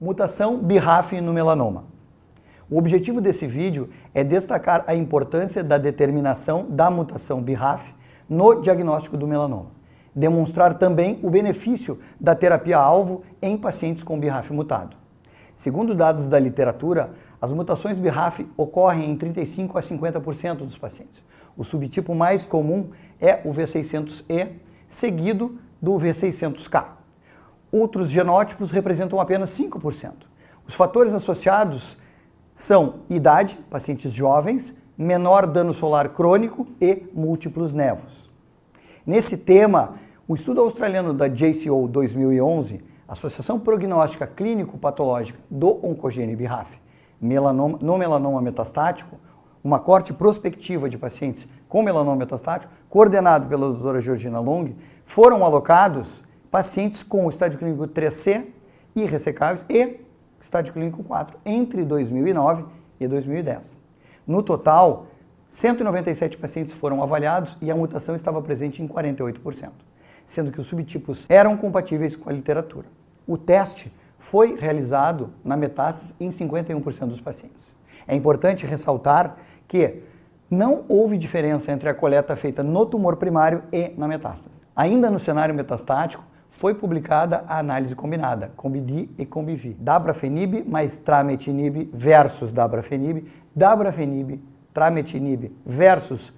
Mutação BRAF no melanoma. O objetivo desse vídeo é destacar a importância da determinação da mutação BRAF no diagnóstico do melanoma. Demonstrar também o benefício da terapia-alvo em pacientes com BRAF mutado. Segundo dados da literatura, as mutações BRAF ocorrem em 35 a 50% dos pacientes. O subtipo mais comum é o V600E, seguido do V600K. Outros genótipos representam apenas 5%. Os fatores associados são idade, pacientes jovens, menor dano solar crônico e múltiplos nevos. Nesse tema, o estudo australiano da JCO 2011, Associação Prognóstica Clínico-Patológica do Oncogene BRAF, melanoma, no melanoma metastático, uma corte prospectiva de pacientes com melanoma metastático, coordenado pela doutora Georgina Long, foram alocados pacientes com estádio clínico 3C e ressecáveis e estádio clínico 4 entre 2009 e 2010. No total, 197 pacientes foram avaliados e a mutação estava presente em 48%, sendo que os subtipos eram compatíveis com a literatura. O teste foi realizado na metástase em 51% dos pacientes. É importante ressaltar que não houve diferença entre a coleta feita no tumor primário e na metástase. Ainda no cenário metastático, foi publicada a análise combinada, COMBIDI e COMBIVI. Dabrafenib mais trametinib versus dabrafenib, dabrafenib, trametinib versus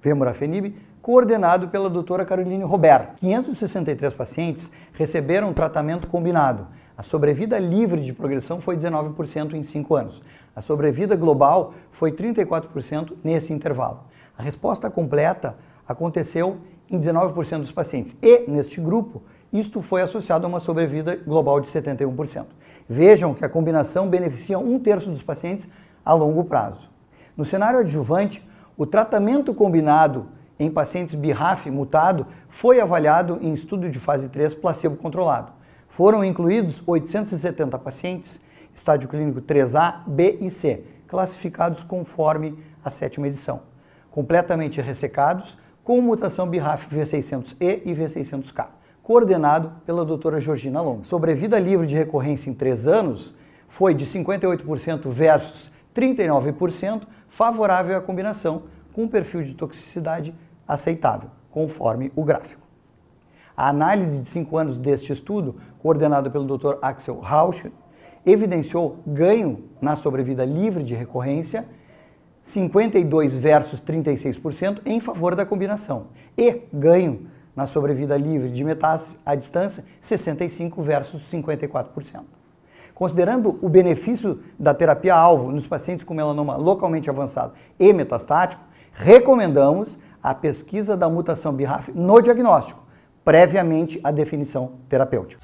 vemurafenib, coordenado pela doutora Caroline Robert. 563 pacientes receberam tratamento combinado. A sobrevida livre de progressão foi 19% em 5 anos. A sobrevida global foi 34% nesse intervalo. A resposta completa aconteceu em 19% dos pacientes. E, neste grupo, isto foi associado a uma sobrevida global de 71%. Vejam que a combinação beneficia um terço dos pacientes a longo prazo. No cenário adjuvante, o tratamento combinado em pacientes BRAF mutado foi avaliado em estudo de fase 3 placebo controlado. Foram incluídos 870 pacientes, estádio clínico 3A, B e C, classificados conforme a sétima edição, completamente ressecados, com mutação BRAF V600E e V600K, coordenado pela doutora Georgina Long. Sobrevida livre de recorrência em 3 anos foi de 58% versus 39%, favorável à combinação, com um perfil de toxicidade aceitável, conforme o gráfico. A análise de 5 anos deste estudo, coordenado pelo Dr. Axel Rausch, evidenciou ganho na sobrevida livre de recorrência 52 versus 36% em favor da combinação. E ganho na sobrevida livre de metástase à distância, 65 versus 54%. Considerando o benefício da terapia-alvo nos pacientes com melanoma localmente avançado e metastático, recomendamos a pesquisa da mutação BRAF no diagnóstico, previamente à definição terapêutica.